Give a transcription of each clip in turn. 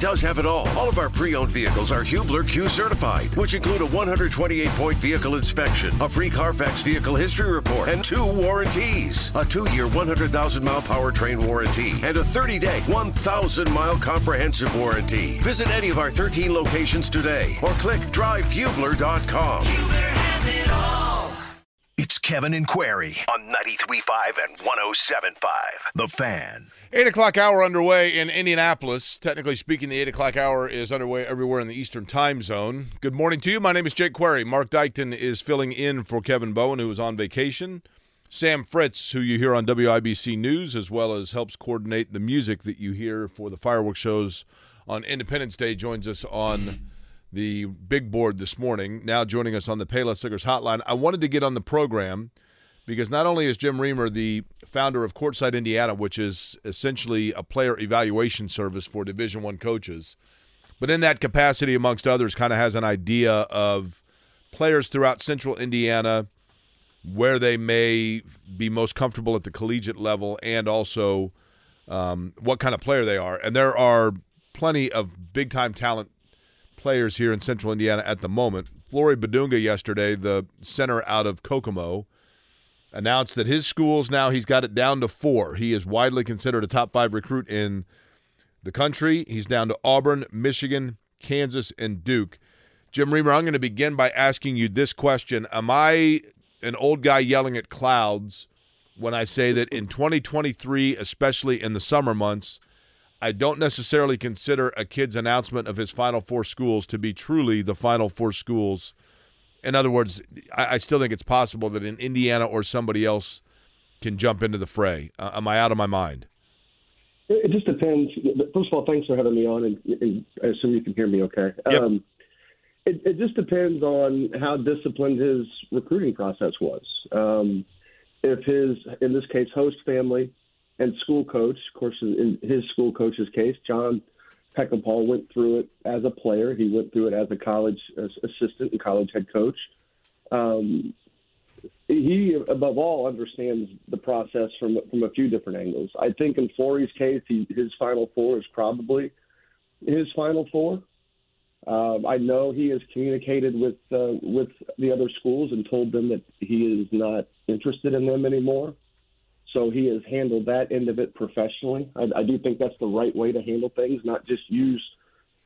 does have it all. All of our pre-owned vehicles are Hubler Q certified, which include a 128-point vehicle inspection, a free Carfax vehicle history report, and two warranties. A two-year 100,000-mile powertrain warranty and a 30-day 1,000-mile comprehensive warranty. Visit any of our 13 locations today or click drivehubler.com. Hubler has it all. It's Kevin and Query on 93.5 and 107.5. The Fan. 8 o'clock hour underway in Indianapolis. Technically speaking, the 8 o'clock hour is underway everywhere in the Eastern time zone. Good morning to you. My name is Jake Query. Mark Dykton is filling in for Kevin Bowen, who is on vacation. Sam Fritz, who you hear on WIBC News, as well as helps coordinate the music that you hear for the fireworks shows on Independence Day, joins us on the big board this morning. Now joining us on the Payless Liquors Hotline. I wanted to get on the program because not only is Jim Reamer the founder of Courtside Indiana, which is essentially a player evaluation service for Division One coaches, but in that capacity, amongst others, kind of has an idea of players throughout Central Indiana, where they may be most comfortable at the collegiate level, and also um, what kind of player they are. And there are plenty of big time talent players here in central Indiana at the moment. Flory Bidunga yesterday, the center out of Kokomo, announced that his schools now he's got it down to four. He is widely considered a top five recruit in the country. He's down to Auburn, Michigan, Kansas, and Duke. Jim Reamer, I'm going to begin by asking you this question. Am I an old guy yelling at clouds when I say that in 2023, especially in the summer months, I don't necessarily consider a kid's announcement of his Final Four schools to be truly the Final Four schools. In other words, I, I still think it's possible that in Indiana or somebody else can jump into the fray. Uh, am I out of my mind? It just depends. First of all, thanks for having me on, and, and I assume you can hear me okay. Yep. Um, it, it just depends on how disciplined his recruiting process was. Um, if his, in this case, host family and school coach, of course, in his school coach's case, John Peckinpah went through it as a player. He went through it as a college as assistant and college head coach. Um, he, above all, understands the process from from a few different angles. I think in Flory's case, he, his final four is probably his final four. Um, I know he has communicated with uh, with the other schools and told them that he is not interested in them anymore. So he has handled that end of it professionally. I, I do think that's the right way to handle things, not just use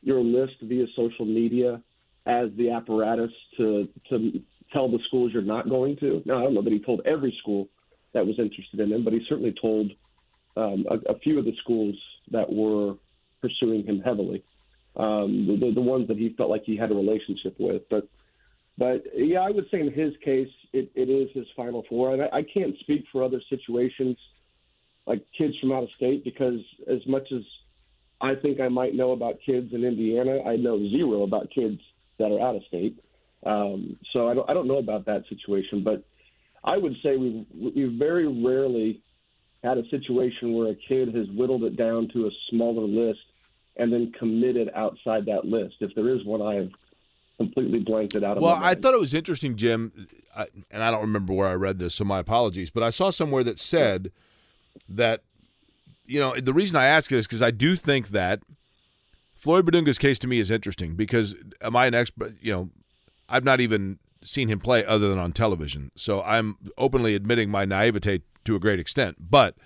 your list via social media as the apparatus to to tell the schools you're not going to. Now I don't know that he told every school that was interested in him, but he certainly told um, a, a few of the schools that were pursuing him heavily, um, the, the ones that he felt like he had a relationship with. But but yeah, I would say in his case, it, it is his final four. And I, I can't speak for other situations like kids from out of state because as much as I think I might know about kids in Indiana, I know zero about kids that are out of state. Um, so I don't, I don't know about that situation, but I would say we we very rarely had a situation where a kid has whittled it down to a smaller list and then committed outside that list. If there is one, I have completely blanked it out of Well, I thought it was interesting, Jim, I, and I don't remember where I read this, so my apologies, but I saw somewhere that said that, you know, the reason I ask it is because I do think that Floyd Bidunga's case to me is interesting because am I an expert? You know, I've not even seen him play other than on television, so I'm openly admitting my naivete to a great extent, but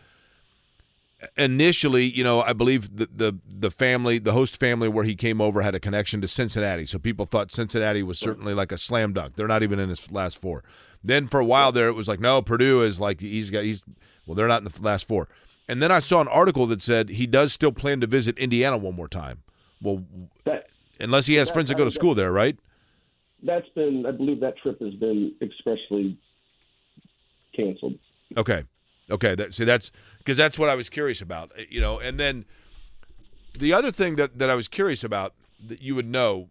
initially, you know, I believe the, the the family, the host family where he came over had a connection to Cincinnati. So people thought Cincinnati was certainly like a slam dunk. They're not even in his last four. Then for a while there it was like, no, Purdue is like he's got he's well, they're not in the last four. And then I saw an article that said he does still plan to visit Indiana one more time. Well, that unless he has that- friends that that go to school there, right? that's been, I believe, that trip has been expressly canceled. Okay. Okay. That, see, that's because that's what I was curious about, eh, you know. And then the other thing that, that I was curious about that you would know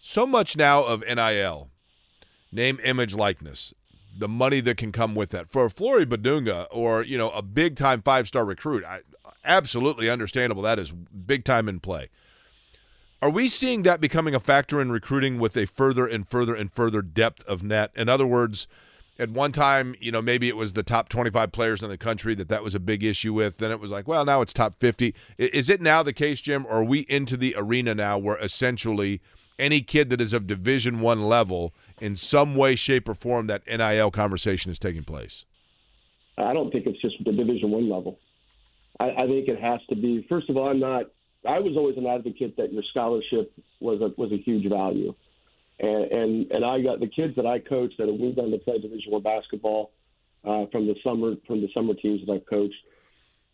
so much now of NIL, name, image, likeness, the money that can come with that. For a Flory Bidunga or, you know, a big time five star recruit, I, absolutely understandable. That is big time in play. Are we seeing that becoming a factor in recruiting with a further and further and further depth of net? In other words, at one time, you know, maybe it was the top 25 players in the country that that was a big issue with. Then it was like, well, now it's top 50. Is it now the case, Jim, or are we into the arena now where essentially any kid that is of Division One level in some way, shape, or form that NIL conversation is taking place? I don't think it's just the Division One level. I, I think it has to be. First of all, I'm not. I was always an advocate that your scholarship was a was a huge value, and and and I got the kids that I coached that have moved on to play Division One basketball uh, from the summer from the summer teams that I've coached.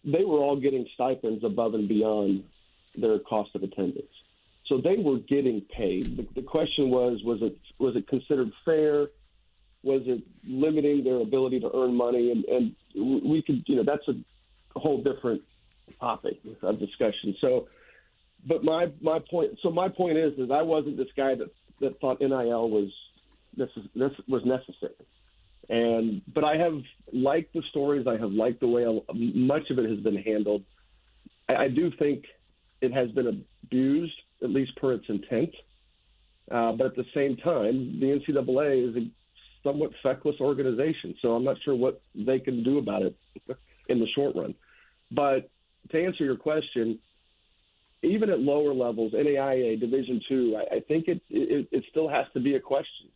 They were all getting stipends above and beyond their cost of attendance, so they were getting paid. The, the question was was it was it considered fair? Was it limiting their ability to earn money? And, and we could, you know, that's a whole different topic of discussion. So, but my my point. So my point is, is I wasn't this guy that that thought NIL was this is this was necessary. And but I have liked the stories. I have liked the way much of it has been handled. I, I do think it has been abused, at least per its intent. Uh, but at the same time, the NCAA is a somewhat feckless organization, so I'm not sure what they can do about it in the short run. But to answer your question, even at lower levels, NAIA Division two, I, I think it, it it still has to be a question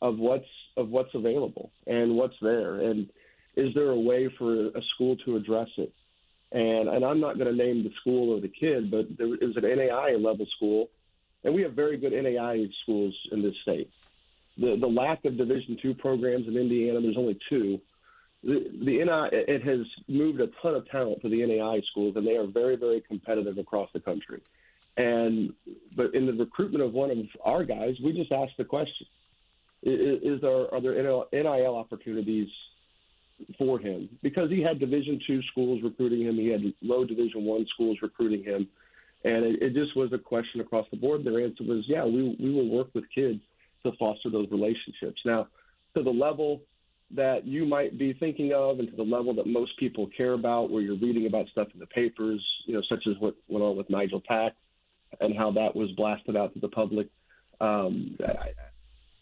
of what's of what's available and what's there, and is there a way for a school to address it? And and I'm not going to name the school or the kid, but there is an NAIA level school, and we have very good NAIA schools in this state. The the lack of Division two programs in Indiana, there's only two the, the NI it has moved a ton of talent to the NAI schools, and they are very, very competitive across the country. And but in the recruitment of one of our guys, we just asked the question: Is, is there are there NIL opportunities for him? Because he had Division two schools recruiting him, he had low Division one schools recruiting him, and it, it just was a question across the board. Their answer was, yeah, we we will work with kids to foster those relationships. Now, to the level that you might be thinking of and to the level that most people care about, where you're reading about stuff in the papers, you know, such as what went on with Nigel Pack and how that was blasted out to the public. Um,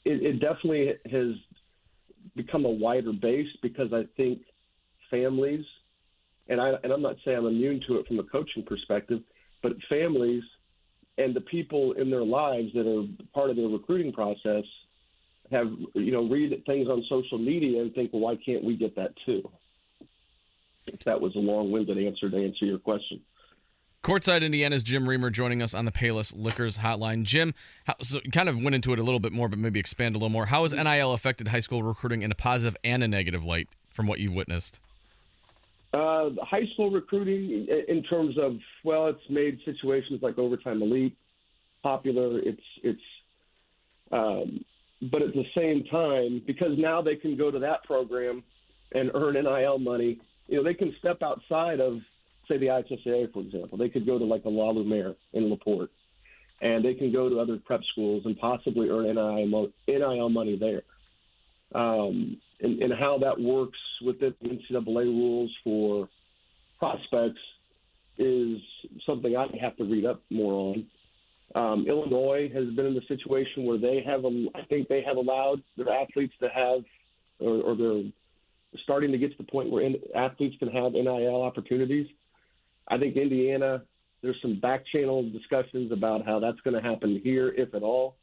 it, it definitely has become a wider base because I think families, and I and I'm not saying I'm immune to it from a coaching perspective, but families and the people in their lives that are part of their recruiting process have you know read things on social media and think, well, why can't we get that too? If that was a long-winded answer to answer your question. Courtside Indiana's Jim Reamer joining us on the Payless Liquors Hotline. Jim, how, so kind of went into it a little bit more, but maybe expand a little more. How has NIL affected high school recruiting in a positive and a negative light from what you've witnessed? Uh, high school recruiting, in terms of well, it's made situations like overtime elite popular. It's it's um, but at the same time, because now they can go to that program and earn NIL money, you know, they can step outside of, say, the IHSAA, for example. They could go to like a La Lumiere in LaPorte, and they can go to other prep schools and possibly earn NIL, NIL money there. Um, and, and how that works within the NCAA rules for prospects is something I have to read up more on. Um, Illinois has been in the situation where they have, I think they have allowed their athletes to have, or, or they're starting to get to the point where in, athletes can have NIL opportunities. I think Indiana, there's some back channel discussions about how that's going to happen here, if at all.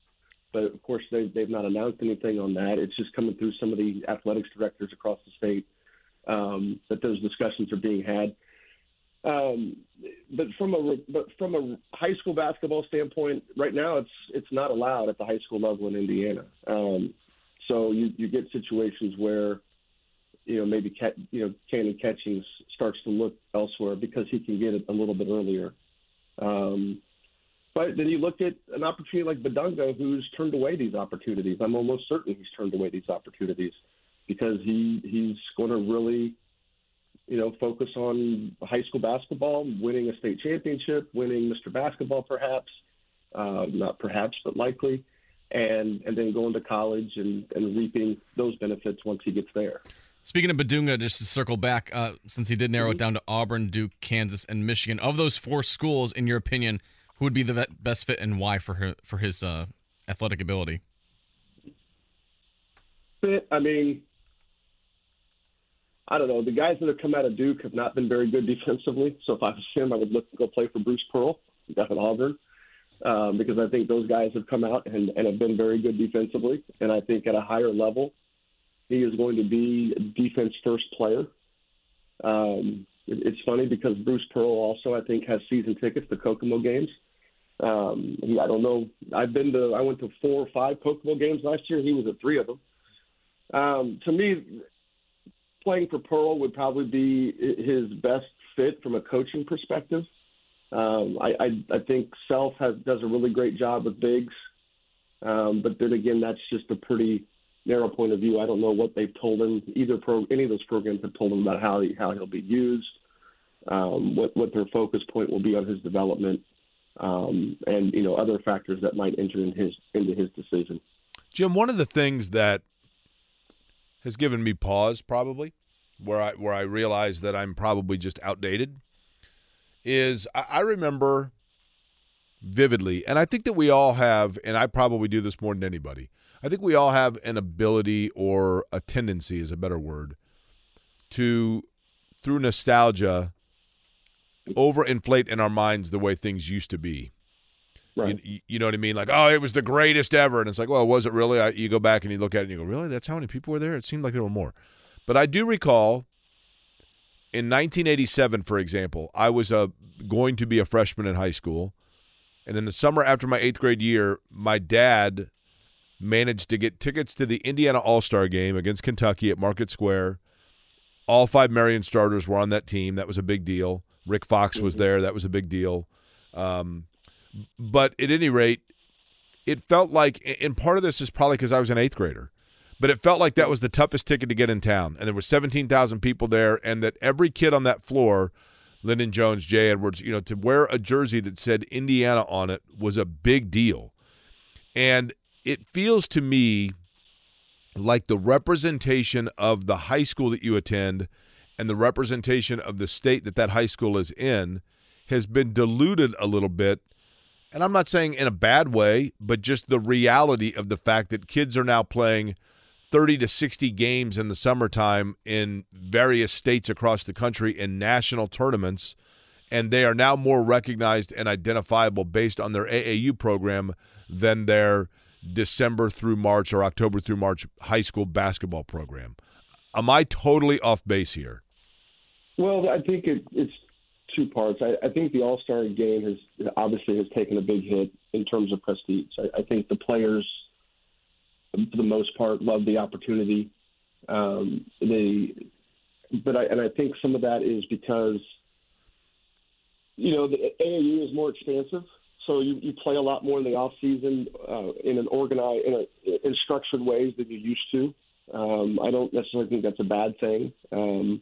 But of course, they, they've not announced anything on that. It's just coming through some of the athletics directors across the state um, that those discussions are being had. Um, but from a but from a high school basketball standpoint, right now it's it's not allowed at the high school level in Indiana. Um, so you you get situations where you know maybe you know Cannon Catchings starts to look elsewhere because he can get it a little bit earlier. Um, but then you look at an opportunity like Bidunga, who's turned away these opportunities. I'm almost certain he's turned away these opportunities because he he's going to really you know, focus on high school basketball, winning a state championship, winning Mr. Basketball, perhaps, uh, not perhaps, but likely, and and then going to college and, and reaping those benefits once he gets there. Speaking of Bidunga, just to circle back, uh, since he did narrow it mm-hmm. down to Auburn, Duke, Kansas, and Michigan, of those four schools, in your opinion, who would be the best fit and why for her, for his uh, athletic ability? Fit. I mean, I don't know. The guys that have come out of Duke have not been very good defensively. So if I was him, I would look to go play for Bruce Pearl down at Auburn um, because I think those guys have come out and, and have been very good defensively. And I think at a higher level, he is going to be a defense first player. Um, it, it's funny because Bruce Pearl also, I think, has season tickets to Kokomo games. Um, he, I don't know. I've been to. I went to four or five Kokomo games last year. He was at three of them. Um, to me, playing for Pearl would probably be his best fit from a coaching perspective. Um, I, I, I think Self has does a really great job with bigs, um, but then again, that's just a pretty narrow point of view. I don't know what they've told him. Either pro, any of those programs have told him about how he, how he'll be used, um, what what their focus point will be on his development, um, and you know other factors that might enter in his into his decision. Jim, one of the things that has given me pause probably where I where I realize that I'm probably just outdated is I, I remember vividly, and I think that we all have, and I probably do this more than anybody. I think we all have an ability or a tendency is a better word to through nostalgia overinflate in our minds the way things used to be. Right. You, you, know what I mean? Like, oh, it was the greatest ever, and it's like, well, was it really? I, you go back and you look at it and you go, really? That's how many people were there? It seemed like there were more. But I do recall in 1987, for example, I was a, uh, going to be a freshman in high school. And in the summer after my eighth grade year, my dad managed to get tickets to the Indiana All Star game against Kentucky at Market Square. All five Marion starters were on that team. That was a big deal. Rick Fox was mm-hmm. there. That was a big deal. Um, but at any rate, it felt like, and part of this is probably because I was an eighth grader but it felt like that was the toughest ticket to get in town. And there were 17,000 people there, and that every kid on that floor, Lyndon Jones, Jay Edwards, you know, to wear a jersey that said Indiana on it was a big deal. And it feels to me like the representation of the high school that you attend and the representation of the state that that high school is in has been diluted a little bit and I'm not saying in a bad way, but just the reality of the fact that kids are now playing 30 to 60 games in the summertime in various states across the country in national tournaments, and they are now more recognized and identifiable based on their AAU program than their December through March or October through March high school basketball program. Am I totally off base here? Well, I think it, it's two parts. I, I think the All Star game has obviously has taken a big hit in terms of prestige. I, I think the players – for the most part, love the opportunity. Um, they, but I and I think some of that is because you know the AAU is more expansive, so you, you play a lot more in the off season uh, in an organized in, a, in structured ways than you used to. Um, I don't necessarily think that's a bad thing, um,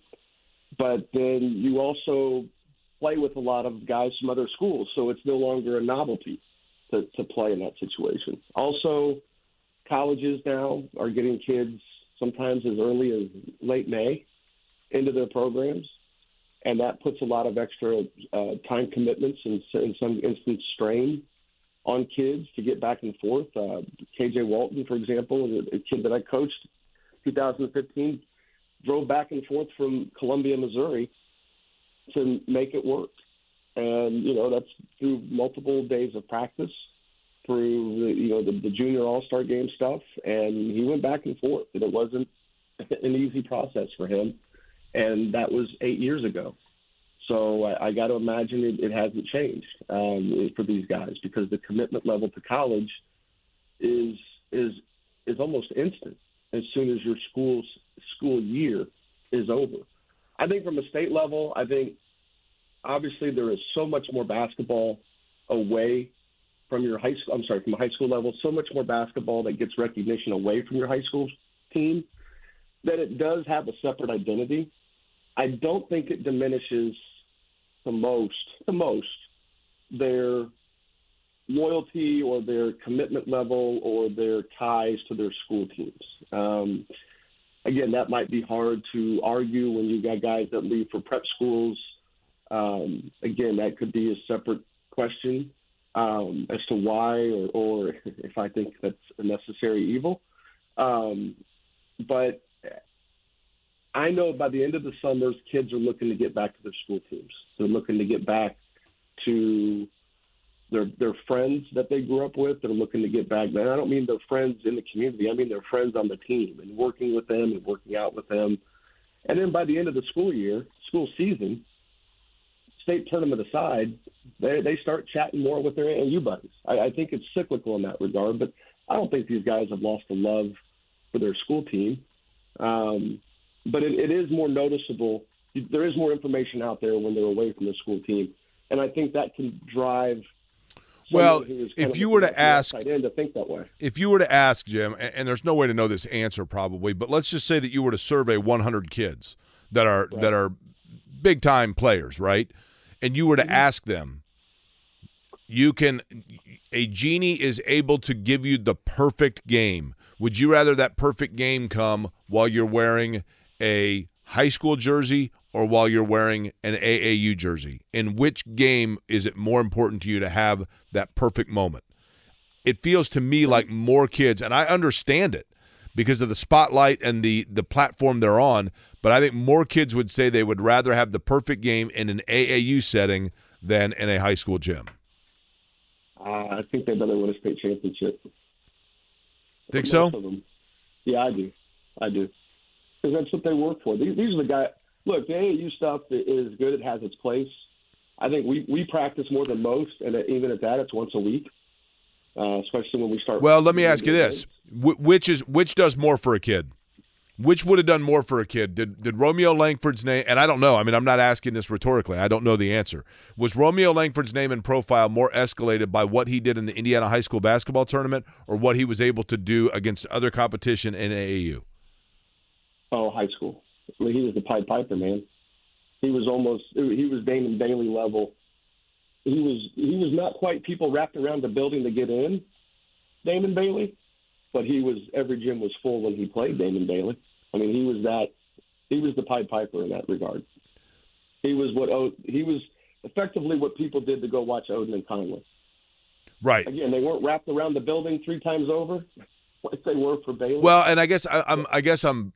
but then you also play with a lot of guys from other schools, so it's no longer a novelty to, to play in that situation. Also, colleges now are getting kids sometimes as early as late May into their programs, and that puts a lot of extra uh, time commitments and in some instance strain on kids to get back and forth. Uh, KJ Walton, for example, a kid that I coached 2015, drove back and forth from Columbia, Missouri to make it work. And, you know, that's through multiple days of practice through the, you know the, the junior all star game stuff, and he went back and forth, and it wasn't an easy process for him, and that was eight years ago. So I, I got to imagine it, it hasn't changed um, for these guys because the commitment level to college is is is almost instant as soon as your school's school year is over. I think from a state level, I think obviously there is so much more basketball away from your high school. I'm sorry, from a high school level, so much more basketball that gets recognition away from your high school team that it does have a separate identity. I don't think it diminishes the most, the most, their loyalty or their commitment level or their ties to their school teams. Um, again, that might be hard to argue when you got guys that leave for prep schools. Um, again, that could be a separate question um, as to why or, or if I think that's a necessary evil. Um, but I know by the end of the summers, kids are looking to get back to their school teams. They're looking to get back to their their friends that they grew up with. They're looking to get back. And I don't mean their friends in the community. I mean their friends on the team and working with them and working out with them. And then by the end of the school year, school season, state tournament aside, they they start chatting more with their AAU buddies. I, I think it's cyclical in that regard, but I don't think these guys have lost a love for their school team. Um, but it, it is more noticeable. There is more information out there when they're away from their school team, and I think that can drive. Well, if you were to ask, to think that way. If you were to ask Jim, and, and, there's no way to know this answer probably, but let's just say that you were to survey 100 kids that are right. that are big time players, right? And you were to mm-hmm. ask them, you can a genie is able to give you the perfect game. Would you rather that perfect game come while you're wearing a high school jersey or while you're wearing an AAU jersey? In which game is it more important to you to have that perfect moment? It feels to me like more kids, and I understand it because of the spotlight and the the platform they're on, but I think more kids would say they would rather have the perfect game in an AAU setting than in a high school gym. Uh, I think they'd rather win a state championship. Think so? Yeah, I do. I do because that's what they work for. These, these are the guys. Look, the AAU stuff is good. It has its place. I think we, we practice more than most, and even at that, it's once a week. Uh, especially when we start. Well, let me ask you this: Wh- which is which does more for a kid? Which would have done more for a kid? Did did Romeo Langford's name? And I don't know. I mean, I'm not asking this rhetorically. I don't know the answer. Was Romeo Langford's name and profile more escalated by what he did in the Indiana high school basketball tournament, or what he was able to do against other competition in AAU? Oh, high school. He was the Pied Piper, man. He was almost he was Damon Bailey level. He was he was not quite people wrapped around the building to get in, Damon Bailey, but he was every gym was full when he played Damon Bailey. I mean, he was that he was the Pied Piper in that regard. He was what he was effectively what people did to go watch Oden and Conley. Right. Again, they weren't wrapped around the building three times over like they were for Bailey. Well, and I guess I, I'm I guess I'm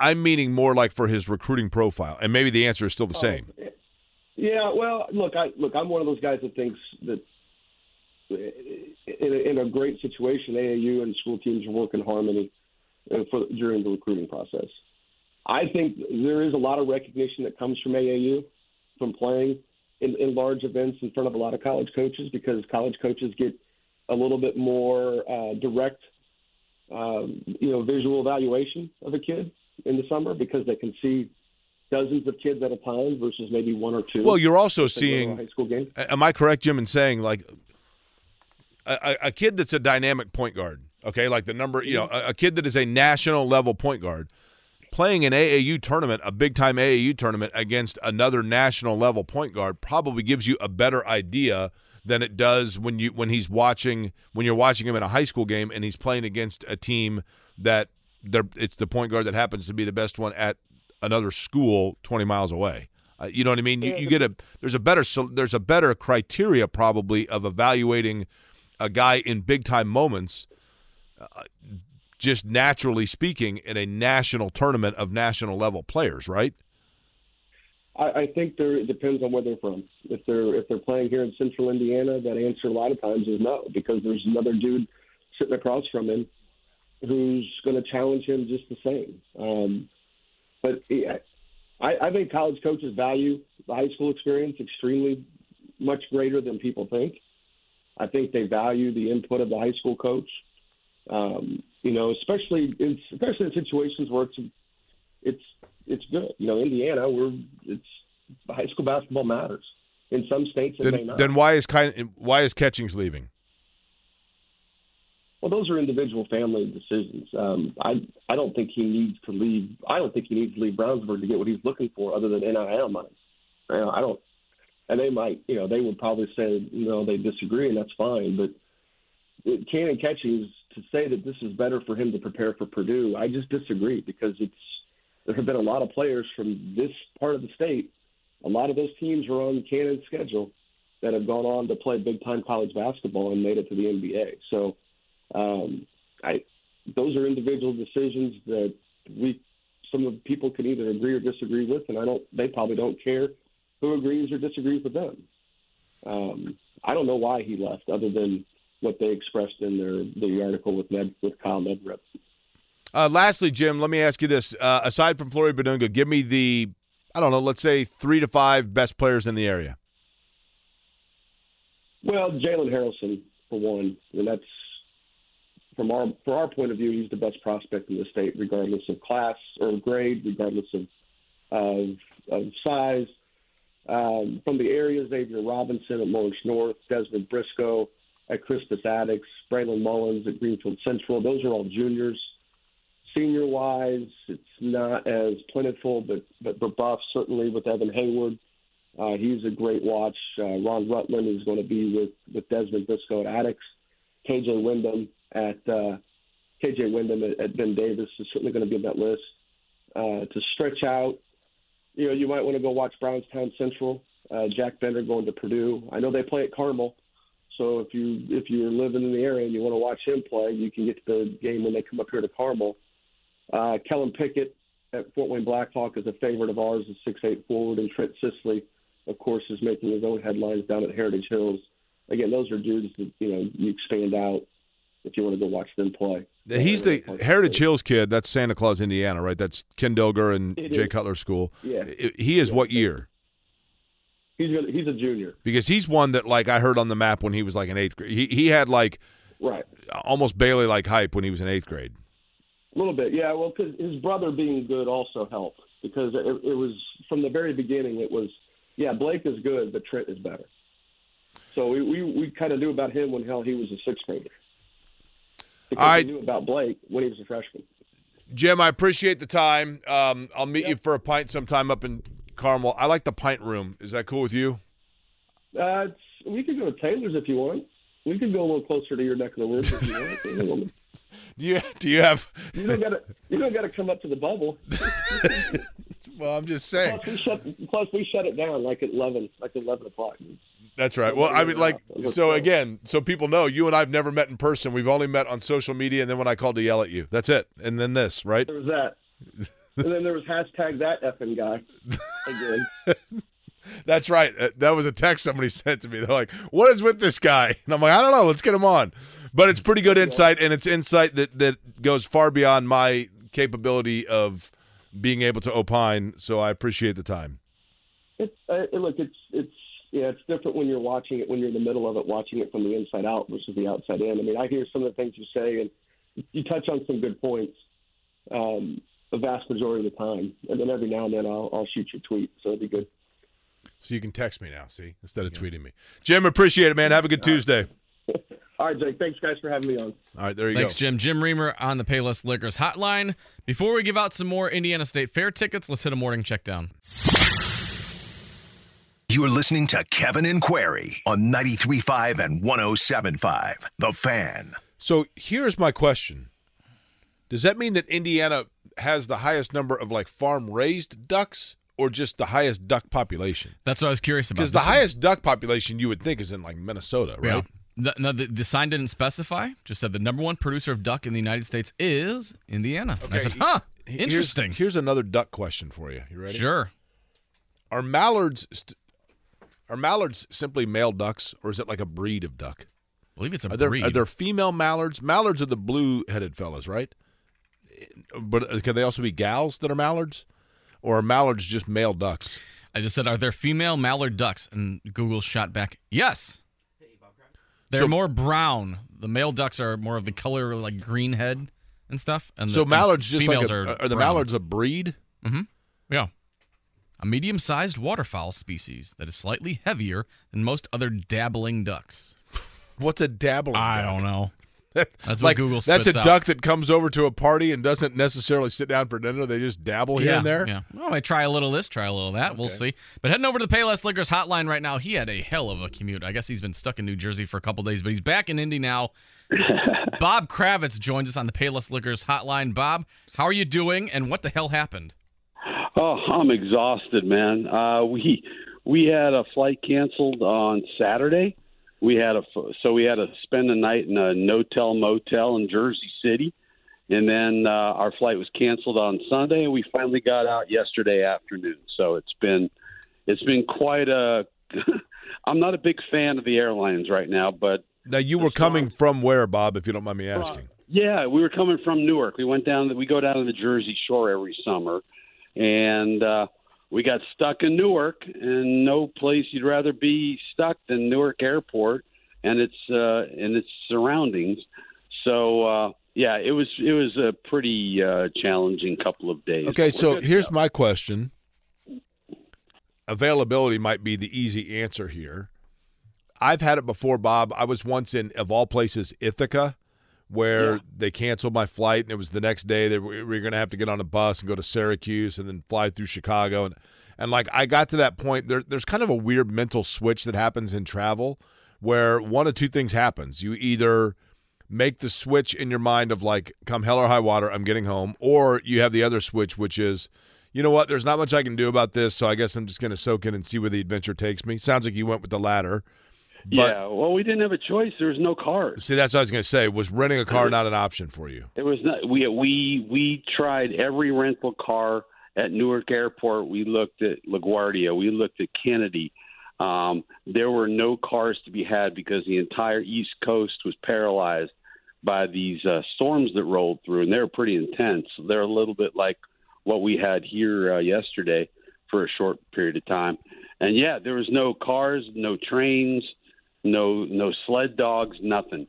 I'm meaning more like for his recruiting profile, and maybe the answer is still the oh, same. Yeah, well, look, I look, I'm one of those guys that thinks that in a, in a great situation, AAU and school teams work in harmony uh, for during the recruiting process. I think there is a lot of recognition that comes from AAU from playing in, in large events in front of a lot of college coaches because college coaches get a little bit more uh, direct, um, you know, visual evaluation of a kid in the summer because they can see dozens of kids at a time versus maybe one or two. Well, you're also seeing high school game. Am I correct, Jim, in saying like a, a kid that's a dynamic point guard? Okay, like the number, you know, a, a kid that is a national level point guard playing an AAU tournament, a big time AAU tournament against another national level point guard probably gives you a better idea than it does when you when he's watching when you're watching him in a high school game and he's playing against a team that it's the point guard that happens to be the best one at another school 20 miles away. Uh, you know what I mean? You, you, get a there's a better so there's a better criteria probably of evaluating a guy in big time moments, uh, just naturally speaking, in a national tournament of national level players, right? I, I think there it depends on where they're from. If they're if they're playing here in Central Indiana, that answer a lot of times is no because there's another dude sitting across from him who's going to challenge him just the same. Um, but I, I think college coaches value the high school experience extremely much greater than people think. I think they value the input of the high school coach. Um, you know, especially in, especially in situations where it's it's it's good. You know, Indiana, we're it's high school basketball matters. In some states, it then, may not. Then why is kind why is Catchings leaving? Well, those are individual family decisions. Um, I I don't think he needs to leave. I don't think he needs to leave Brownsburg to get what he's looking for, other than NIL money. You know, I don't. And they might, you know, they would probably say, know, they disagree, and that's fine. But it, Cannon Catchings to say that this is better for him to prepare for Purdue, I just disagree because it's there have been a lot of players from this part of the state. A lot of those teams are on Cannon's schedule that have gone on to play big time college basketball and made it to the NBA. So um, I those are individual decisions that we some of people can either agree or disagree with, and I don't. They probably don't care who agrees or disagrees with them. Um, I don't know why he left, other than what they expressed in their the article with Ned with Kyle Neddenriep. Uh, lastly, Jim, let me ask you this: uh, aside from Flory Bidunga, give me the I don't know, let's say three to five best players in the area. Well, Jalen Haralson for one, and that's from our for our point of view, he's the best prospect in the state, regardless of class or grade, regardless of of, of size. Um, from the area, Xavier Robinson at Moorish North, Desmond Briscoe at Crispus Attucks, Braylon Mullins at Greenfield Central. Those are all juniors. Senior wise, it's not as plentiful, but but Brebeuf certainly with Evan Hayward. Uh, he's a great watch. Uh, Ron Rutland is going to be with, with Desmond Briscoe at Attucks. KJ Wyndham at uh, KJ Wyndham at, at Ben Davis is certainly going to be on that list. Uh, to stretch out, you know, you might want to go watch Brownstown Central. Uh, Jack Benter going to Purdue. I know they play at Carmel, so if you if you're living in the area and you want to watch him play, you can get to the game when they come up here to Carmel. Uh, Kellen Pickett at Fort Wayne Blackhawk is a favorite of ours, a six-eight forward, and Trent Sisley, of course, is making his own headlines down at Heritage Hills. Again, those are dudes that you know you expand out if you want to go watch them play. He's the Heritage Hills kid. That's Santa Claus, Indiana, right? That's Ken Dilger and It Jay is. Cutler School. Yeah. He is Yeah. what year? He's he's a junior, Because he's one that like I heard on the map when he was like in eighth grade. He he had like right? almost Bailey like hype when he was in eighth grade. A little bit, yeah. Well, because his brother being good also helped because it, it was from the very beginning. It was, yeah, Blake is good, but Trent is better. So we we, we kind of knew about him when hell he was a sixth grader. Because I- knew about Blake when he was a freshman. Jim, I appreciate the time. Um, I'll meet you for a pint sometime up in Carmel. I like the pint room. Is that cool with you? Uh, we could go to Taylor's if you want. We could go a little closer to your neck of the woods if you want. Do you do you have? You don't got to. You don't got to come up to the bubble. Well, I'm just saying. Plus we shut. Plus we shut it down like at eleven, like at eleven o'clock. That's right. Well, I mean, like, so again, so people know you and I've never met in person. We've only met on social media, and then when I called to yell at you, that's it. And then this, right? There was that. and then there was hashtag that effing guy again. That's right. Uh, That was a text somebody sent to me. They're like, "What is with this guy?" And I'm like, "I don't know. Let's get him on." But it's pretty good insight, and it's insight that that goes far beyond my capability of being able to opine. So I appreciate the time. It's uh, look, it's it's yeah, it's different when you're watching it when you're in the middle of it, watching it from the inside out versus the outside in. I mean, I hear some of the things you say, and you touch on some good points. Um, the vast majority of the time, and then every now and then I'll I'll shoot you a tweet, so it'd be good. So you can text me now, see, instead of tweeting me. Jim, appreciate it, man. Have a good Tuesday. All right, Jake. Thanks, guys, for having me on. All right, there you Thanks, go. Thanks, Jim. Jim Reamer on the Payless Liquors hotline. Before we give out some more Indiana State Fair tickets, let's hit a morning check down. You're listening to Kevin and Query on 93.5 and 107.5. The Fan. So here's my question: Does that mean that Indiana has the highest number of like farm raised ducks, or just the highest duck population? That's what I was curious about. Because the This- highest duck population you would think is in like Minnesota, Yeah. The, no, the, the sign didn't specify. Just said the number one producer of duck in the United States is Indiana. And I said, huh, Here's- interesting. Here's, another duck question for you. You ready? Sure. Are mallards st- are mallards simply male ducks, or is it like a breed of duck? I believe it's a Are there breed. are there female mallards? Mallards are the blue-headed fellas, right? But uh, can they also be gals that are mallards, or are mallards just male ducks? I just said, are there female mallard ducks? And Google shot back, yes. They're So- more brown. The male ducks are more of the color like green head and stuff. And So the, mallards and just like a, are, are the brown. mallards a breed? Mm-hmm. Yeah. A medium sized waterfowl species that is slightly heavier than most other dabbling ducks. What's a dabbling? I duck? don't know. That's what like Google That's a out. duck that comes over to a party and doesn't necessarily sit down for dinner. They just dabble here yeah, and there. Yeah. Well, I try a little of this, try a little of that. We'll see. But heading over to the Payless Liquors hotline right now, he had a hell of a commute. I guess he's been stuck in New Jersey for a couple days, but he's back in Indy now. Bob Kravitz joins us on the Payless Liquors hotline. Bob, how are you doing and what the hell happened? Oh, I'm exhausted, man. Uh, we we had a flight canceled on Saturday. We had a so we had to spend the night in a no-tell motel in Jersey City, and then uh, our flight was canceled on Sunday, and we finally got out yesterday afternoon. So it's been it's been quite a. I'm not a big fan of the airlines right now, but Now you were coming from where, Bob? If you don't mind me asking. yeah, we were coming from Newark. We went down. We go down to the Jersey Shore every summer, and uh, we got stuck in Newark. And no place you'd rather be stuck than Newark Airport and its uh, and its surroundings. So uh, yeah, it was it was a pretty uh, challenging couple of days. Okay, so here's my question. Availability might be the easy answer here. I've had it before, Bob. I was once in, of all places, Ithaca, where Yeah. they canceled my flight, and it was the next day. that we were going to have to get on a bus and go to Syracuse, and then fly through Chicago, and and like I got to that point. There, there's kind of a weird mental switch that happens in travel, where one of two things happens. You either make the switch in your mind of like, come hell or high water, I'm getting home, or you have the other switch, which is, you know what, there's not much I can do about this, so I guess I'm just going to soak in and see where the adventure takes me. Sounds like you went with the latter. But yeah, well, we didn't have a choice. There was no cars. see, that's what I was going to say. Was renting a car not an option for you? It was not. We we we tried every rental car at Newark Airport. We looked at LaGuardia. We looked at Kennedy. Um, there were no cars to be had because the entire East Coast was paralyzed by these uh, storms that rolled through, and they were pretty intense. They're a little bit like what we had here uh, yesterday for a short period of time. And yeah, there was no cars, no trains, no no sled dogs, nothing.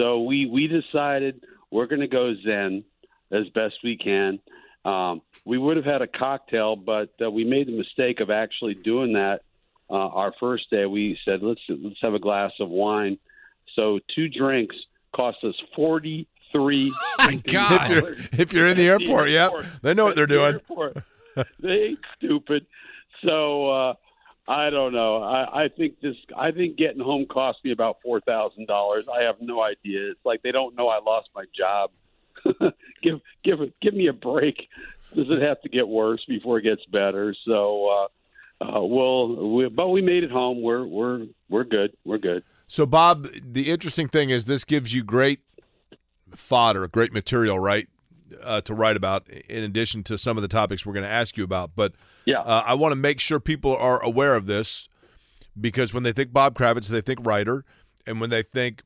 So we we decided we're going to go Zen as best we can. Um, we would have had a cocktail, but uh, we made the mistake of actually doing that. Uh, our first day, we said let's let's have a glass of wine. So two drinks cost us forty three. my God. If you're if you're in the airport, yep, they know what they're doing. they ain't stupid. So uh, I don't know. I, I think this. I think getting home cost me about four thousand dollars. I have no idea. It's like they don't know I lost my job. give give give me a break. Does it have to get worse before it gets better? So. Uh, uh, well, we, but we made it home. We're we're we're good. We're good. So, Bob, the interesting thing is this gives you great fodder, great material, right, uh, to write about. In addition to some of the topics we're going to ask you about, but Yeah. uh, I want to make sure people are aware of this because when they think Bob Kravitz, they think writer, and when they think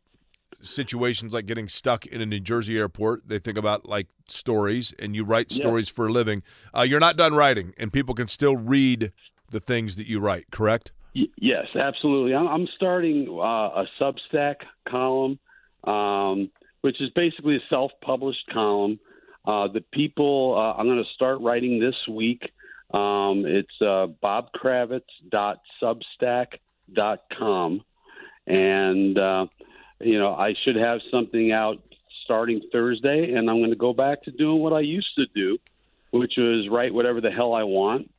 situations like getting stuck in a New Jersey airport, they think about like stories, and you write Yeah. stories for a living. Uh, you're not done writing, and people can still read the things that you write. Correct? Y- yes, absolutely. I'm, I'm starting uh, a Substack column, um, which is basically a self-published column. Uh, the people uh, I'm going to start writing this week. Um, it's uh, bobkravitz.substack.com, and uh, you know I should have something out starting Thursday, and I'm going to go back to doing what I used to do, which was write whatever the hell I want.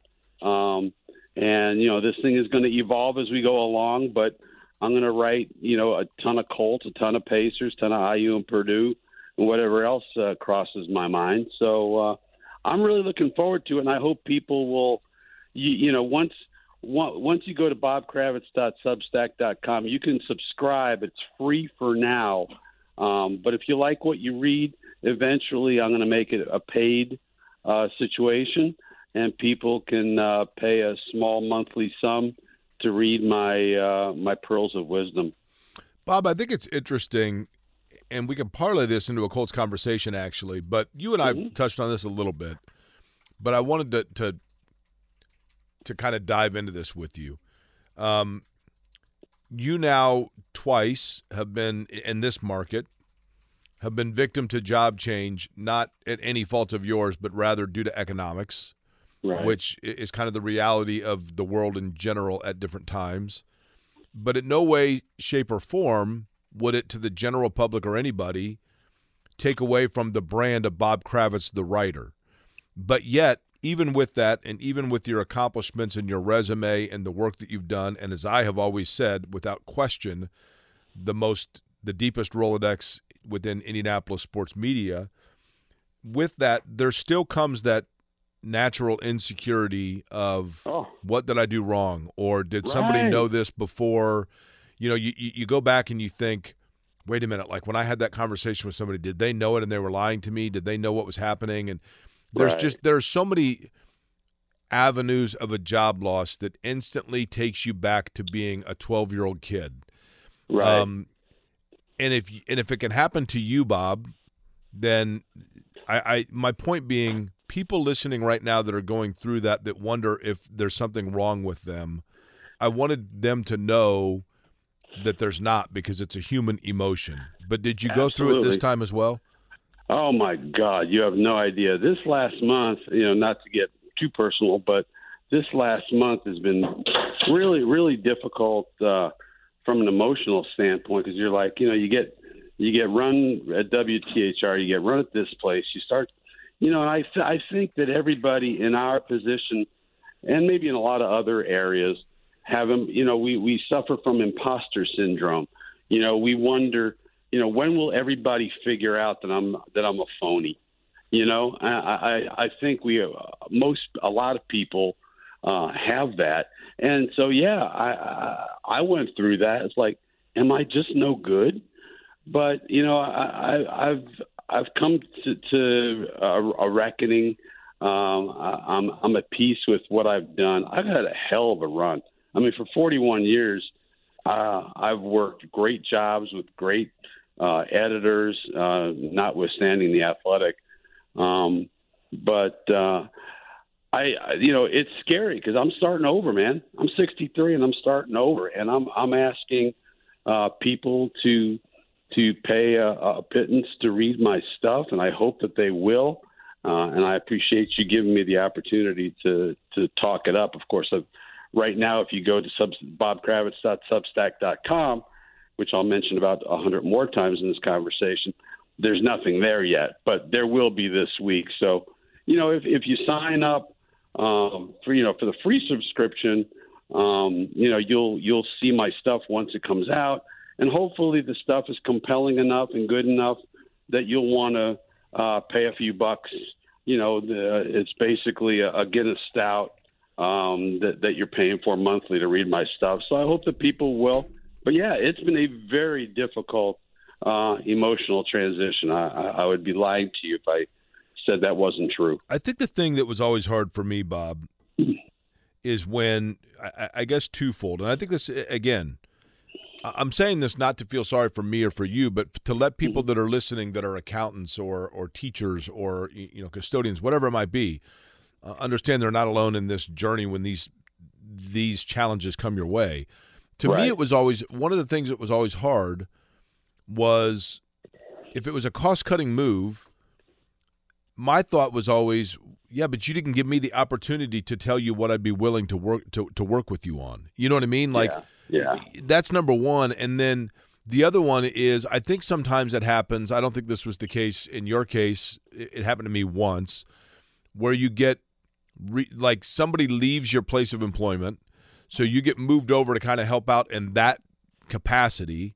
Um, and you know this thing is going to evolve as we go along but i'm going to write you know a ton of colts a ton of pacers a ton of iu and purdue whatever else uh, crosses my mind. So uh, i'm really looking forward to it and i hope people will you, you know once on- once you go to bobkravitz.substack.com you can subscribe. It's free for now. Um, but if you like what you read eventually i'm going to make it a paid uh, situation and people can uh, pay a small monthly sum to read my uh, my pearls of wisdom. Bob, I think it's interesting, and we can parlay this into a Colts conversation, actually. But you and I touched on this a little bit, but I wanted to to, to kind of dive into this with you. Um, you now twice have been in this market, have been victim to job change, not at any fault of yours, but rather due to economics Right. which is kind of the reality of the world in general at different times. But in no way, shape, or form would it to the general public or anybody take away from the brand of Bob Kravitz, the writer. But yet, even with that, and even with your accomplishments and your resume and the work that you've done, and as I have always said, without question, the most, the deepest Rolodex within Indianapolis sports media, with that, there still comes that natural insecurity of oh, what did I do wrong or did somebody know this before? You know, you, you you go back and you think wait a minute, like when I had that conversation with somebody, did they know it and they were lying to me? Did they know what was happening? And there's Right. just there's so many avenues of a job loss that instantly takes you back to being a 12 year old kid. Right. Um, and if and if it can happen to you, Bob, then I, I my point being, people listening right now that are going through that that wonder if there's something wrong with them. I wanted them to know that there's not because it's a human emotion. But did you go through it this time as well? Oh my God, you have no idea. This last month, you know, not to get too personal, but this last month has been really, really difficult uh, from an emotional standpoint because you're like, you know, you get you get run at WTHR, you get run at this place, you start, you know, and I th- I think that everybody in our position, and maybe in a lot of other areas, have them. You know, we we suffer from imposter syndrome. You know, we wonder you know, when will everybody figure out that I'm that I'm a phony? You know, I I, I think we uh, most a lot of people uh, have that, and so yeah, I, I I went through that. It's like, am I just no good? But you know, I, I I've I've come to, to a, a reckoning. Um, I, I'm I'm at peace with what I've done. I've had a hell of a run. I mean, for 41 years, uh, I've worked great jobs with great uh, editors, uh, notwithstanding the athletic. Um, but uh, I, you know, it's scary because I'm starting over, man. I'm 63 and I'm starting over, and I'm I'm asking uh, people to to pay a, a pittance to read my stuff, and I hope that they will. Uh, and I appreciate you giving me the opportunity to to talk it up. Of course, I've, right now, if you go to sub, bobkravitz.substack.com, which I'll mention about a hundred more times in this conversation, there's nothing there yet, but there will be this week. So, you know, if if you sign up um, for you know for the free subscription, um, you know you'll you'll see my stuff once it comes out, and hopefully the stuff is compelling enough and good enough that you'll want to uh, pay a few bucks. You know, the, it's basically a, a Guinness Stout um, that that you're paying for monthly to read my stuff. So I hope that people will. But yeah, it's been a very difficult uh, emotional transition. I, I, would be lying to you if I said that wasn't true. I think the thing that was always hard for me, Bob, is when I, I guess twofold, and I think this again. I'm saying this not to feel sorry for me or for you, but to let people that are listening that are accountants or or teachers or you know custodians, whatever it might be, uh, understand they're not alone in this journey when these these challenges come your way. To me, it was always one of the things that was always hard was if it was a cost cutting move. My thought was always, yeah, but you didn't give me the opportunity to tell you what I'd be willing to work to, to work with you on. You know what I mean? Like yeah, that's number one. And then the other one is I think sometimes that happens. I don't think this was the case in your case. It happened to me once where you get re, like somebody leaves your place of employment. So you get moved over to kind of help out in that capacity.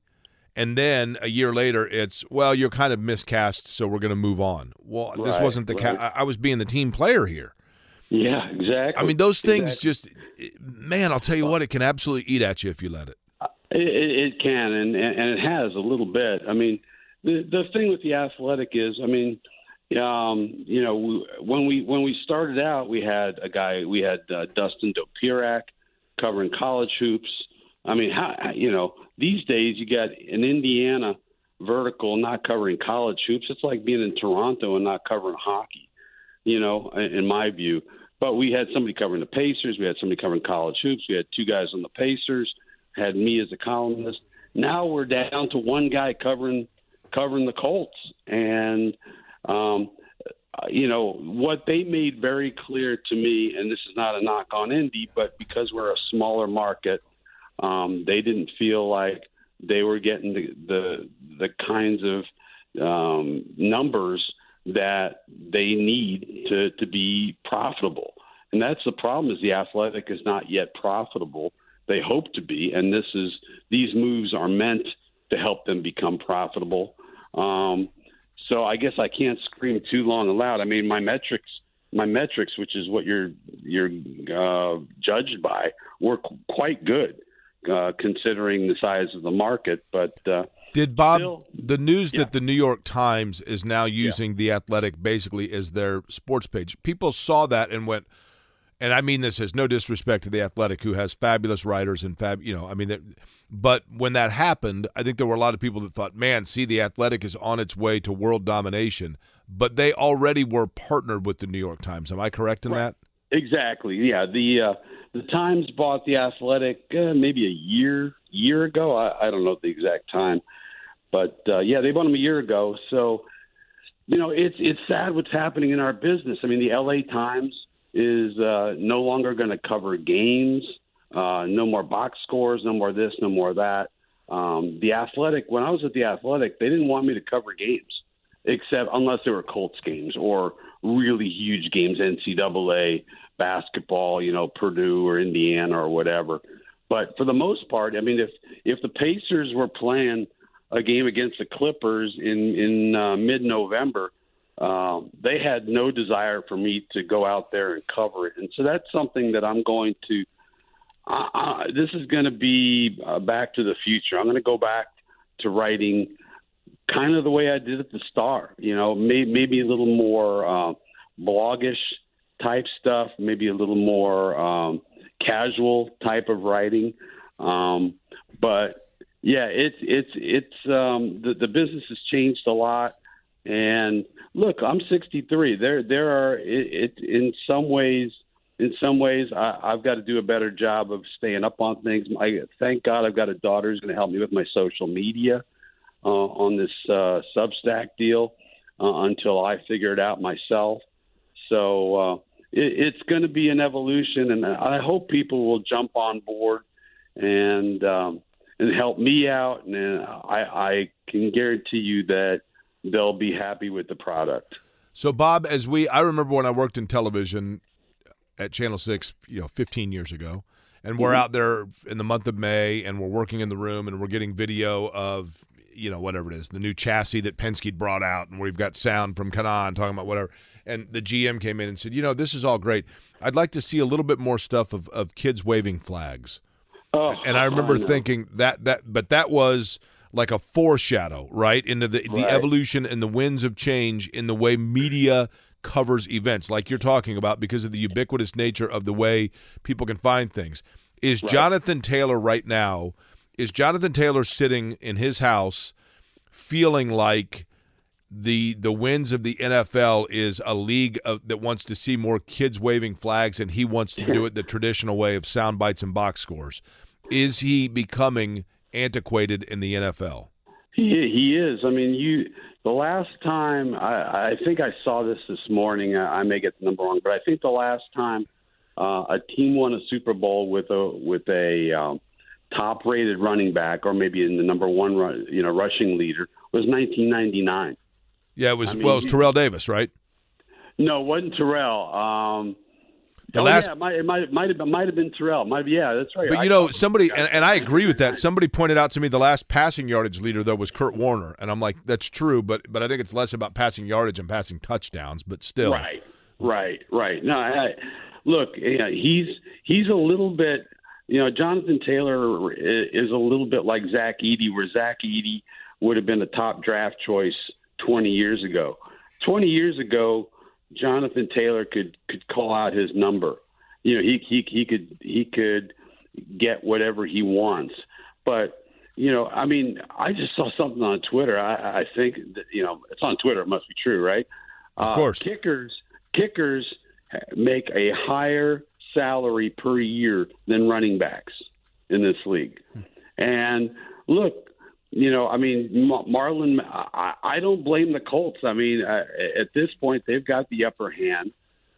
And then a year later, it's, well, you're kind of miscast, so we're going to move on. Well, this wasn't the right. I I was being the team player here. yeah, exactly. I mean, those things Exactly. just, man, I'll tell you what, it can absolutely eat at you if you let it. Uh, it, it, it can, and, and and it has a little bit. I mean, the the thing with the athletic is, I mean, um, you know, we- when we when we started out, we had a guy, we had uh, Dustin Dopirak covering college hoops. I mean, how you know these days you got an Indiana vertical not covering college hoops. It's like being in Toronto and not covering hockey. You know, in in my view. But we had somebody covering the Pacers. We had somebody covering college hoops. We had two guys on the Pacers. Had me as a columnist. Now we're down to one guy covering covering the Colts, and um, you know what they made very clear to me. And this is not a knock on Indy, but because we're a smaller market, um, they didn't feel like they were getting the the, the kinds of um, numbers that they need to to be profitable. And that's the problem is the athletic is not yet profitable. They hope to be, and this is these moves are meant to help them become profitable. Um, so I guess I can't scream too long and loud. I mean, my metrics, my metrics, which is what you're you're uh, judged by, were qu- quite good uh, considering the size of the market. But uh, Did Bob Still- the news Yeah. that the New York Times is now using the Athletic basically as their sports page? People saw that and went, and I mean this as no disrespect to the Athletic, who has fabulous writers and fab, you know, I mean, that- but when that happened, I think there were a lot of people that thought, man, see, the Athletic is on its way to world domination, but they already were partnered with the New York Times. Am I correct in that? Exactly. Yeah. The uh, the Times bought the Athletic uh, maybe a year year ago. I, I don't know the exact time, but uh, yeah, they bought them a year ago. So you know, it's it's sad what's happening in our business. I mean, the L.A. Times is uh, no longer going to cover games. Uh, no more box scores. No more this. No more that. Um, the Athletic. When I was at the Athletic, they didn't want me to cover games, except unless they were Colts games or really huge games, NCAA basketball, you know, Purdue or Indiana or whatever. But for the most part, I mean, if if the Pacers were playing a game against the Clippers in in uh, mid November, um, they had no desire for me to go out there and cover it, and so that's something that I'm going to. This is going to be uh, back to the future. I'm going to go back to writing kind of the way I did at the Star. You know, may, maybe a little more uh, blogish type stuff, maybe a little more um, casual type of writing. Um, but yeah, it's it's it's um, the the business has changed a lot. And look, I'm 63. There there are it, it in some ways. In some ways, I, I've got to do a better job of staying up on things. I thank God I've got a daughter who's going to help me with my social media uh, on this uh, Substack deal uh, until I figure it out myself. So uh, it, it's going to be an evolution, and I hope people will jump on board and um, and help me out. And I, I can guarantee you that they'll be happy with the product. So, Bob, as we, I remember when I worked in television at Channel Six, you know, 15 years ago, and we're mm-hmm. out there in the month of May, and we're working in the room, and we're getting video of, you know, whatever it is, the new chassis that Penske brought out, and we've got sound from Kanaan talking about whatever. And the GM came in and said, you know, this is all great. I'd like to see a little bit more stuff of, of kids waving flags. Oh, and I remember know. thinking that that, but that was like a foreshadow, right, into the the evolution and the winds of change in the way media covers events, like you're talking about, because of the ubiquitous nature of the way people can find things. Is Jonathan Taylor right now? Is Jonathan Taylor sitting in his house, feeling like? the the winds of the NFL is a league of, that wants to see more kids waving flags, and he wants to do it the traditional way of sound bites and box scores. Is he becoming antiquated in the NFL? He he is. I mean, you. The last time I, I think I saw this this morning. I, I may get the number wrong, but I think the last time uh, a team won a Super Bowl with a with a um, top-rated running back, or maybe in the number one run, you know rushing leader, was 1999. Yeah, it was I mean, well, it was Terrell Davis, right? No, it wasn't Terrell. Um, The oh, last- yeah, it might it might might have been, might have been Terrell. Might yeah, that's right. But I you know, somebody and, and I agree with that. Somebody pointed out to me the last passing yardage leader though was Kurt Warner, and I'm like, that's true, but but I think it's less about passing yardage and passing touchdowns, but still, Right, right, right. No, I, look, yeah, he's he's a little bit. You know, Jonathan Taylor is a little bit like Zach Eady, where Zach Eady would have been a top draft choice 20 years ago. 20 years ago, Jonathan Taylor could could call out his number. You know, he he he could he could get whatever he wants. But you know, I mean, I just saw something on Twitter. I, I think that, you know it's on Twitter. It must be true, right? Of Uh, course. kickers kickers make a higher salary per year than running backs in this league. And look, you know, I mean, Marlon. I, I don't blame the Colts. I mean, uh, at this point, they've got the upper hand.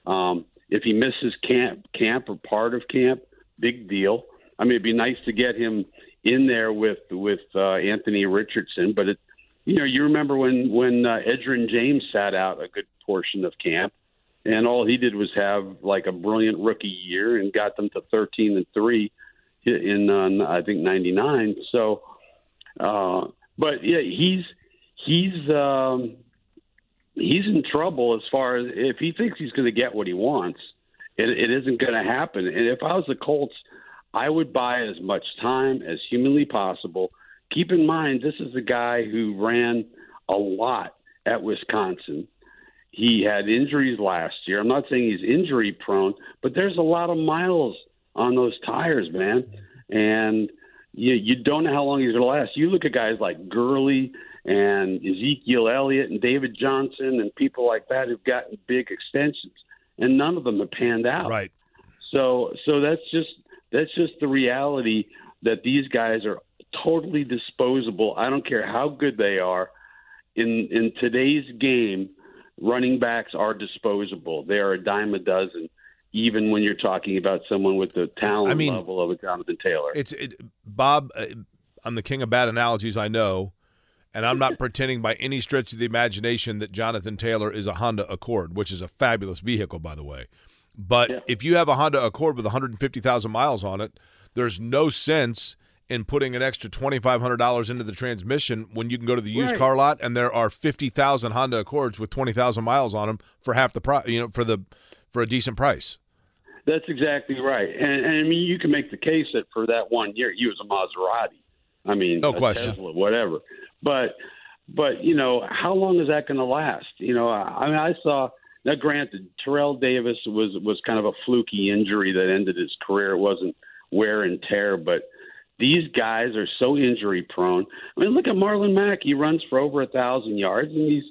Um, if he misses camp, camp or part of camp, big deal. I mean, it'd be nice to get him in there with with uh, Anthony Richardson, but it, you know, you remember when when uh, Edgerrin James sat out a good portion of camp, and all he did was have like a brilliant rookie year and got them to thirteen and three in uh, I think '99. So, uh, but yeah, he's he's um, he's in trouble as far as if he thinks he's going to get what he wants, it, it isn't going to happen. And if I was the Colts, I would buy as much time as humanly possible. keep in mind this is a guy who ran a lot at Wisconsin. He had injuries last year. I'm not saying he's injury prone, but there's a lot of miles on those tires, man. And you you don't know how long he's going to last. You look at guys like Gurley and Ezekiel Elliott and David Johnson and people like that who've gotten big extensions, and none of them have panned out. Right. So so that's just that's just the reality that these guys are totally disposable. I don't care how good they are. In in today's game, running backs are disposable. They are a dime a dozen, even when you're talking about someone with the talent I mean, level of a Jonathan Taylor. It's it, Bob. Uh, I'm the king of bad analogies. I know, and I'm not pretending by any stretch of the imagination that Jonathan Taylor is a Honda Accord, which is a fabulous vehicle, by the way. But Yeah. if you have a Honda Accord with 150,000 miles on it, there's no sense in putting an extra $2,500 into the transmission when you can go to the used Right. car lot and there are 50,000 Honda Accords with 20,000 miles on them for half the price, you know, for the for a decent price. That's exactly right. And, and I mean, you can make the case that for that one year, he was a Maserati. I mean, No question. Tesla, whatever. But, but you know, how long is that going to last? You know, I I mean, I saw. Now, granted, Terrell Davis was was kind of a fluky injury that ended his career. It wasn't wear and tear, but these guys are so injury prone. I mean, look at Marlon Mack. He runs for over a thousand yards, and he's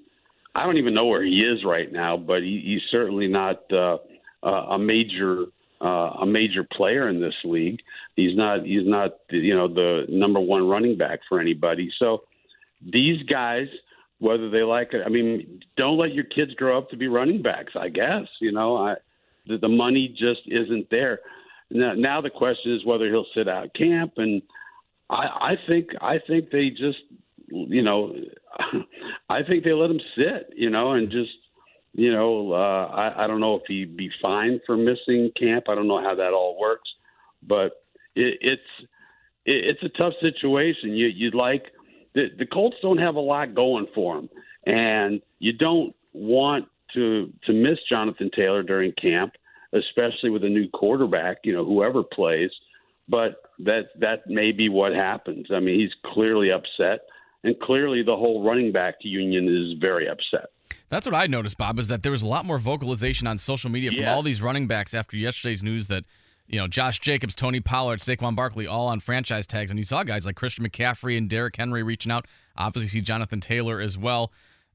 I don't even know where he is right now, but he, he's certainly not uh, uh, a major uh, a major player in this league. He's not he's not you know the number one running back for anybody. So these guys, whether they like it, I mean, don't let your kids grow up to be running backs. I guess you know I, the, the money just isn't there. Now, now the question is whether he'll sit out camp, and I, I think I think they just you know I think they let him sit, you know, and just you know uh, I, I don't know if he'd be fined for missing camp. I don't know how that all works, but it, it's it, it's a tough situation. You you'd like the the Colts don't have a lot going for them, and you don't want to to miss Jonathan Taylor during camp, especially with a new quarterback. You know, whoever plays, but that that may be what happens. I mean, he's clearly upset, and clearly the whole running back union is very upset. That's what I noticed, Bob, is that there was a lot more vocalization on social media from Yeah. all these running backs after yesterday's news that, you know, Josh Jacobs, Tony Pollard, Saquon Barkley, all on franchise tags. And you saw guys like Christian McCaffrey and Derrick Henry reaching out. Obviously, see Jonathan Taylor as well.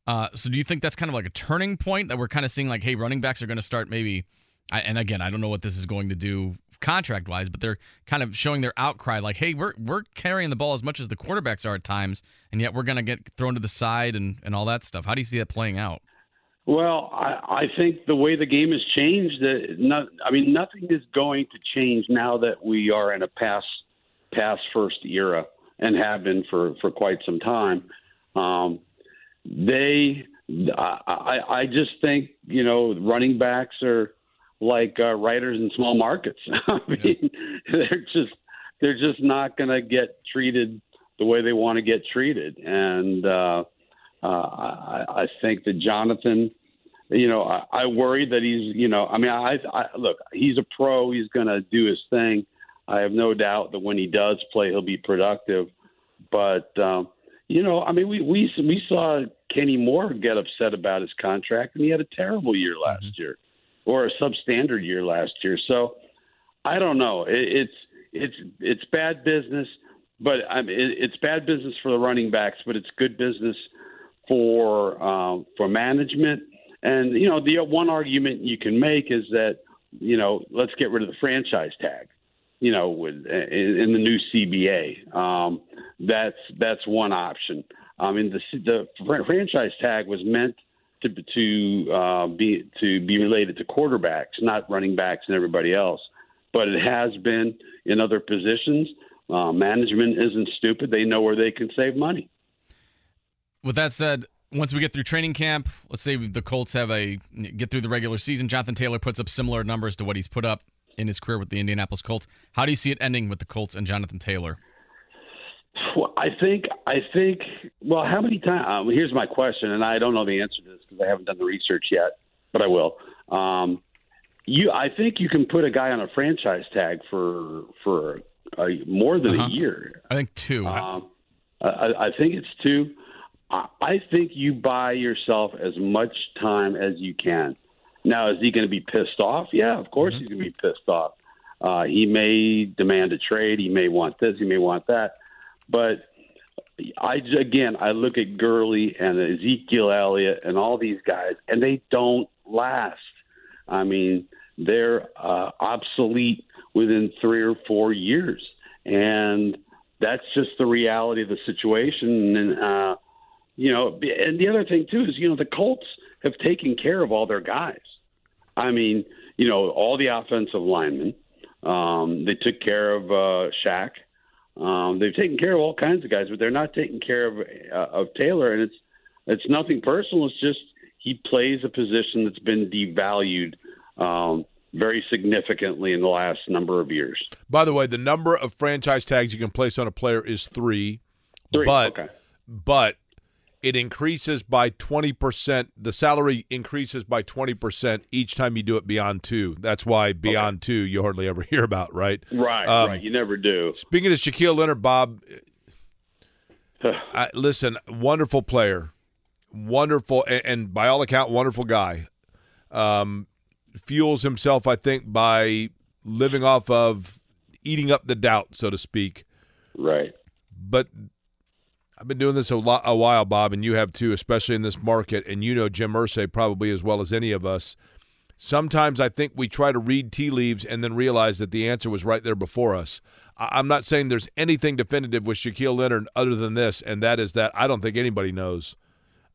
Uh, so do you think that's kind of like a turning point that we're kind of seeing like, hey, running backs are going to start maybe, I, and again, I don't know what this is going to do contract wise, but they're kind of showing their outcry like, hey, we're we're carrying the ball as much as the quarterbacks are at times, and yet we're going to get thrown to the side and, and all that stuff. How do you see that playing out? Well, I, I think the way the game has changed, that not, I mean, nothing is going to change now that we are in a pass pass first era and have been for for quite some time. Um, they, I, I just think you know, running backs are like uh, writers in small markets. I mean, they're just they're just not going to get treated the way they want to get treated, and uh, uh, I, I think that Jonathan, you know, I, I worry that he's, you know, I mean, I, I look, he's a pro. He's going to do his thing. I have no doubt that when he does play, he'll be productive. But um, you know, I mean, we we we saw Kenny Moore get upset about his contract, and he had a terrible year last year, or a substandard year last year. So I don't know. It, it's it's it's bad business, but I mean, it, it's bad business for the running backs, but it's good business for um, for management. And you know, the one argument you can make is that you know, let's get rid of the franchise tag. You know, with in, in the new CBA, um, that's that's one option. I mean, the the franchise tag was meant to to uh, be to be related to quarterbacks, not running backs and everybody else. But it has been in other positions. Uh, management isn't stupid; they know where they can save money. With that said, once we get through training camp, let's say the Colts have a get through the regular season, Jonathan Taylor puts up similar numbers to what he's put up in his career with the Indianapolis Colts. How do you see it ending with the Colts and Jonathan Taylor? I think I think. Well, how many times? Um, here's my question, and I don't know the answer to this because I haven't done the research yet, but I will. Um, you, I think you can put a guy on a franchise tag for for uh, more than Uh-huh. a year. I think two. Um, uh, I, I think it's two. I, I think you buy yourself as much time as you can. Now, is he going to be pissed off? Yeah, of course he's going to be pissed off. Uh, he may demand a trade. He may want this. He may want that. But I again, I look at Gurley and Ezekiel Elliott and all these guys, and they don't last. I mean, they're uh, obsolete within three or four years, and that's just the reality of the situation. And uh, you know, and the other thing too is you know the Colts have taken care of all their guys. I mean, you know, all the offensive linemen. Um, they took care of uh, Shaq. Um, they've taken care of all kinds of guys, but they're not taking care of uh, of Taylor, and it's it's nothing personal. It's just he plays a position that's been devalued um, very significantly in the last number of years. By the way, the number of franchise tags you can place on a player is three. Three, but okay. but it increases by 20%. The salary increases by 20% each time you do it beyond two. That's why beyond two you hardly ever hear about, right? Right, Um, right. You never do. Speaking of Shaquille Leonard, Bob, I, listen, wonderful player, wonderful, and, and by all account, wonderful guy. Um, fuels himself, I think, by living off of eating up the doubt, so to speak. Right. But I've been doing this a, lot, a while, Bob, and you have too, especially in this market. And you know Jim Irsay probably as well as any of us. Sometimes I think we try to read tea leaves and then realize that the answer was right there before us. I- I'm not saying there's anything definitive with Shaquille Leonard other than this, and that is that I don't think anybody knows.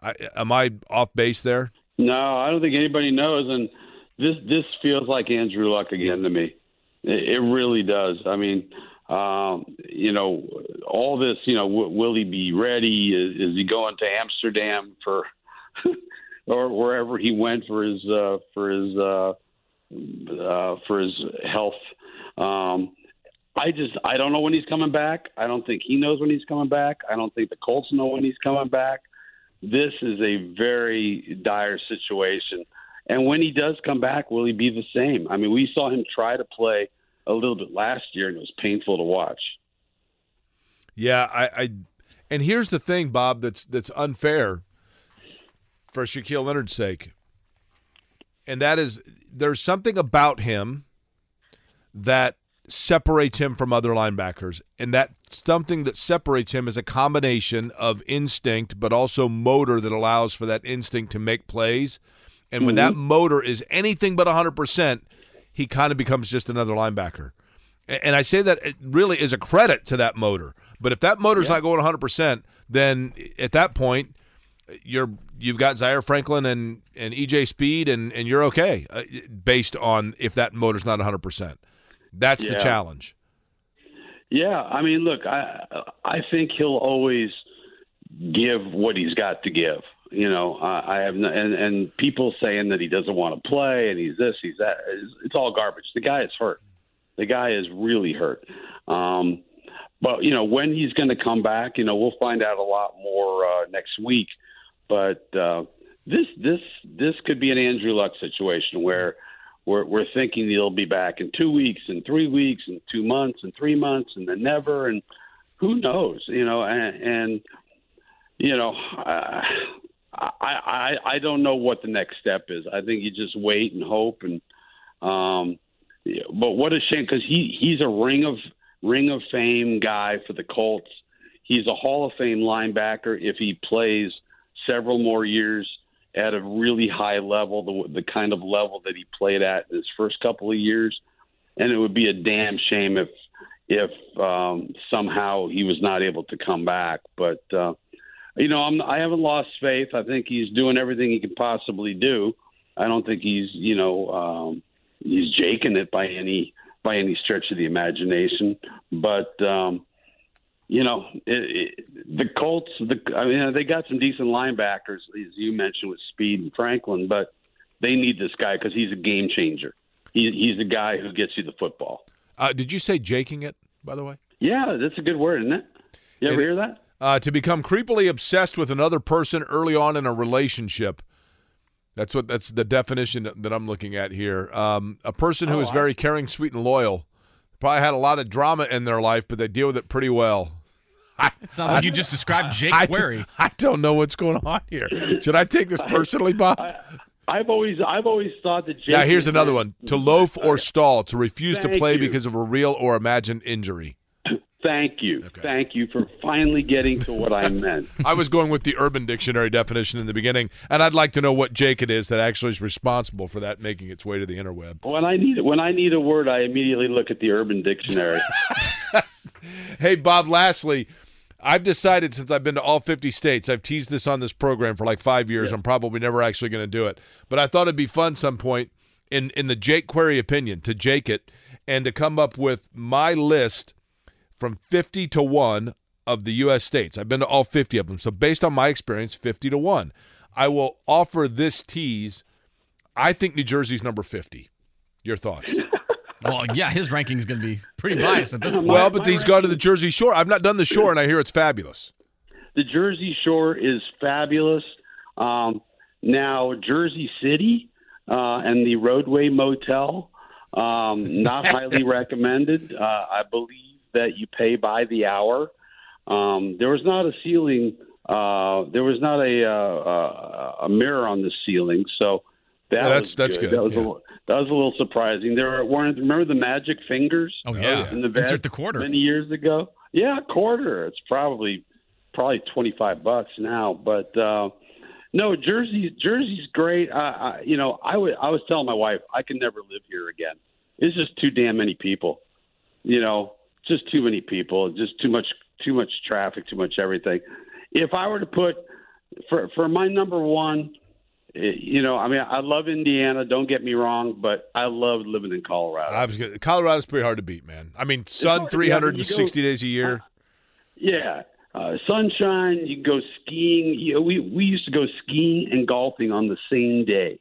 I, am I off base there? No, I don't think anybody knows, and this this feels like Andrew Luck again to me. It, it really does. I mean, um, you know, all this. You know, w- will he be ready? Is, is he going to Amsterdam for, or wherever he went for his uh, for his uh, uh, for his health? Um, I just I don't know when he's coming back. I don't think he knows when he's coming back. I don't think the Colts know when he's coming back. This is a very dire situation. And when he does come back, will he be the same? I mean, we saw him try to play a little bit last year, and it was painful to watch. Yeah, I, I and here's the thing, Bob, that's that's unfair for Shaquille Leonard's sake. And that is there's something about him that separates him from other linebackers. And that something that separates him is a combination of instinct but also motor that allows for that instinct to make plays. And when mm-hmm. that motor is anything but 100%, he kind of becomes just another linebacker. And I say that it really is a credit to that motor. But if that motor's not going 100%, then at that point, you're you've got Zaire Franklin and and EJ Speed, and and you're okay uh, based on if that motor's not 100%. That's the challenge. Yeah, I mean, look, I I think he'll always give what he's got to give. You know, I, I have no, and and people saying that he doesn't want to play and he's this, he's that. It's, it's all garbage. The guy is hurt. The guy is really hurt. Um, but you know, when he's going to come back, you know, we'll find out a lot more uh, next week. But uh, this this this could be an Andrew Luck situation where we're we're thinking he'll be back in two weeks, and three weeks, and two months, and three months, and then never, and who knows, you know, and, and you know, uh, I I I don't know what the next step is. I think you just wait and hope, and um, but what a shame because he he's a ring of ring of fame guy for the Colts. He's a Hall of Fame linebacker if he plays several more years at a really high level, the, the kind of level that he played at in his first couple of years. And it would be a damn shame if if um, somehow he was not able to come back. But uh, you know, I'm, I haven't lost faith. I think he's doing everything he can possibly do. I don't think he's you know um, he's jaking it by any by any stretch of the imagination. But um, you know, it, it, the Colts. The, I mean, they got some decent linebackers, as you mentioned with Speed and Franklin, but they need this guy because he's a game changer. He, he's the guy who gets you the football. Uh, did you say jaking it, by the way? Yeah, that's a good word, isn't it? You ever It- hear that? Uh, to become creepily obsessed with another person early on in a relationship. That's what that's the definition that I'm looking at here. Um, a person who Oh, is I- very caring, sweet, and loyal. Probably had a lot of drama in their life, but they deal with it pretty well. It sounds like you just described Jake I, Query. I don't know what's going on here. Should I take this personally, Bob? I've always I've always thought that. Jake Now, here's another one. To loaf or stall, to refuse to play you. because of a real or imagined injury. Thank you, thank you for finally getting to what I meant. I was going with the Urban Dictionary definition in the beginning, and I'd like to know what Jake it is that actually is responsible for that making its way to the interweb. When I need when I need a word, I immediately look at the Urban Dictionary. Hey, Bob, lastly, I've decided since I've been to all 50 states, I've teased this on this program for like five years. I'm probably never actually going to do it. But I thought it'd be fun some point in, in the Jake Query opinion to Jake it and to come up with my list from 50 to 1 of the U.S. states. I've been to all 50 of them. So based on my experience, 50 to 1. I will offer this tease. I think New Jersey's number 50. Your thoughts? Well, yeah, his ranking is going to be pretty biased at this point. well, but my he's gone to the Jersey Shore. I've not done the shore, and I hear it's fabulous. the Jersey Shore is fabulous. Um, now, Jersey City uh, and the Roadway Motel, um, not highly recommended. Uh, I believe that you pay by the hour. Um, there was not a ceiling. Uh, there was not a uh, uh, a mirror on the ceiling, so that Yeah, that's- was that's good, That was yeah. a, little- that was a little surprising. There were weren't remember the magic fingers Oh, yeah. in the bed Insert the quarter. many years ago. Yeah, quarter. It's probably probably twenty five bucks now, but uh, no, Jersey Jersey's great. I, I, you know, I would I was telling my wife I can never live here again. It's just too damn many people. You know, just too many people. Just too much too much traffic. Too much everything. If I were to put for for my number one. eh, You know, I mean, I love Indiana. Don't get me wrong, but I love living in Colorado. I was gonna, Colorado's pretty hard to beat, man. I mean, sun hard to beat. I 360 days a year. Yeah, uh, sunshine. You can go skiing. You know, we we used to go skiing and golfing on the same day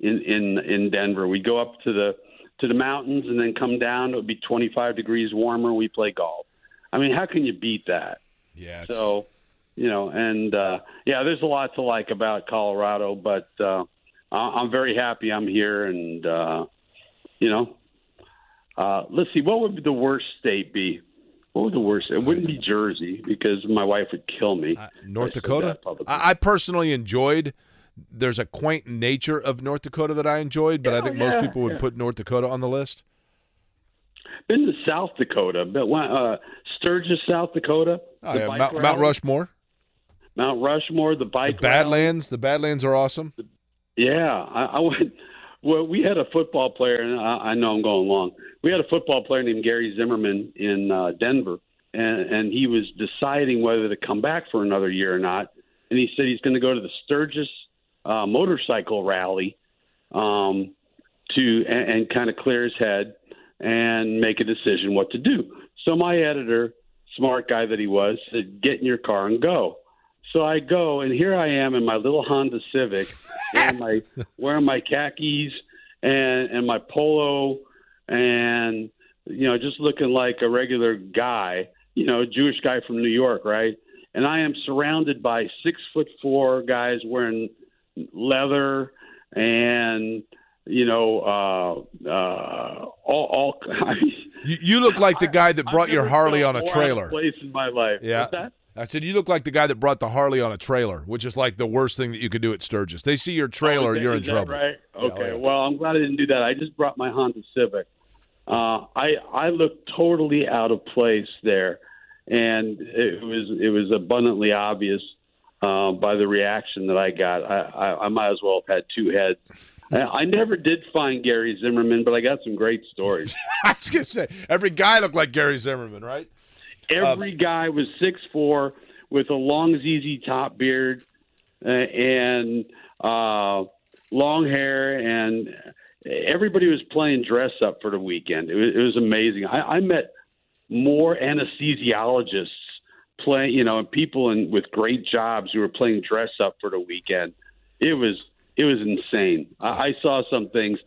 in in in Denver. We go up to the to the mountains and then come down. It would be 25 degrees warmer. We play golf. I mean, how can you beat that? Yeah. it's- So, you know, and uh, yeah, there's a lot to like about Colorado, but uh, I'm very happy I'm here, and uh, you know, uh, let's see, what would the worst state be? What would the worst? It wouldn't be Jersey because my wife would kill me. uh, North Dakota. I, I personally enjoyed. There's a quaint nature of North Dakota that I enjoyed, but I Yeah, think most people would yeah. put North Dakota on the list. Been to South Dakota, but uh, Sturgis, South Dakota. Oh, the yeah, Mount, Mount Rushmore, Mount Rushmore, the the bike. rally. Badlands. The Badlands are awesome. Yeah, I, I went. Well, we had a football player, and I, I know I'm going long. We had a football player named Gary Zimmerman in uh, Denver, and, and he was deciding whether to come back for another year or not. And he said he's going to go to the Sturgis uh, motorcycle rally um, to and, and kind of clear his head and make a decision what to do. So my editor, smart guy that he was, said, "Get in your car and go." So I go, and here I am in my little Honda Civic, wearing my wearing my khakis and and my polo, and you know, just looking like a regular guy, you know, Jewish guy from New York, right? And I am surrounded by six foot four guys wearing leather and you know, uh, uh, all, all You, you look like the guy that brought your Harley on a more out of trailer. Place in my life. Yeah. That? I said you look like the guy that brought the Harley on a trailer, which is like the worst thing that you could do at Sturgis. They see your trailer, Oh, that- you're in trouble. Right? Okay. oh, yeah. Well, I'm glad I didn't do that. I just brought my Honda Civic. Uh, I I looked totally out of place there, and it was it was abundantly obvious uh, by the reaction that I got. I, I, I might as well have had two heads. I, never did find Gary Zimmerman, but I got some great stories. I was gonna say every guy looked like Gary Zimmerman, right? Every guy was six four with a long ZZ top beard uh, and uh, long hair, and everybody was playing dress up for the weekend. It was, it was amazing. I, I met more anesthesiologists playing, you know, and people in, with great jobs who were playing dress up for the weekend. It was it was insane. I, I saw some things.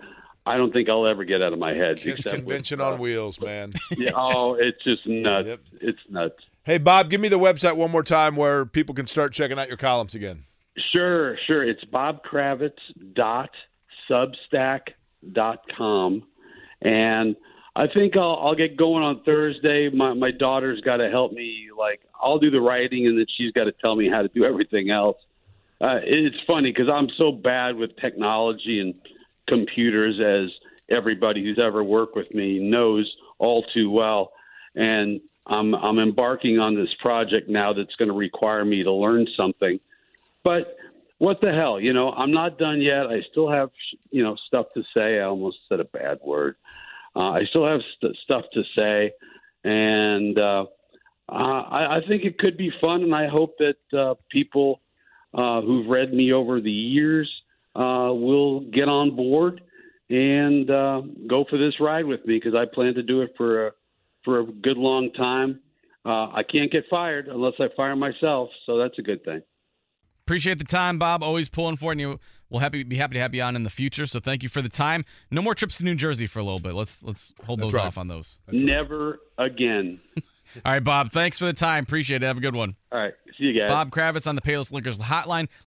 I don't think I'll ever get out of my head. Kiss except with, convention uh, on wheels, man. yeah, oh, it's just nuts. Yep. It's nuts. hey, Bob, give me the website one more time where people can start checking out your columns again. Sure, sure. It's bobkravitz dot substack dot com, and I think I'll, I'll get going on Thursday. My my daughter's got to help me. Like I'll do the writing, and then she's got to tell me how to do everything else. Uh, it's funny because I'm so bad with technology and computers, as everybody who's ever worked with me knows all too well. And I'm I'm embarking on this project now that's going to require me to learn something. But what the hell, you know, I'm not done yet. I still have you know stuff to say. I almost said a bad word. Uh, I still have st- stuff to say, and uh, uh, I, I think it could be fun. And I hope that uh, people uh, who've read me over the years uh, will get on board and uh, go for this ride with me because I plan to do it for a for a good long time. Uh, I can't get fired unless I fire myself, so that's a good thing. Appreciate the time, Bob. Always pulling for you. We'll happy be happy to have you on in the future. So thank you for the time. No more trips to New Jersey for a little bit. Let's let's hold That's those right. off on those. Never again. All right, Bob. Thanks for the time. Appreciate it. Have a good one. All right, see you guys. Bob Kravitz on the Payless Liquors Hotline.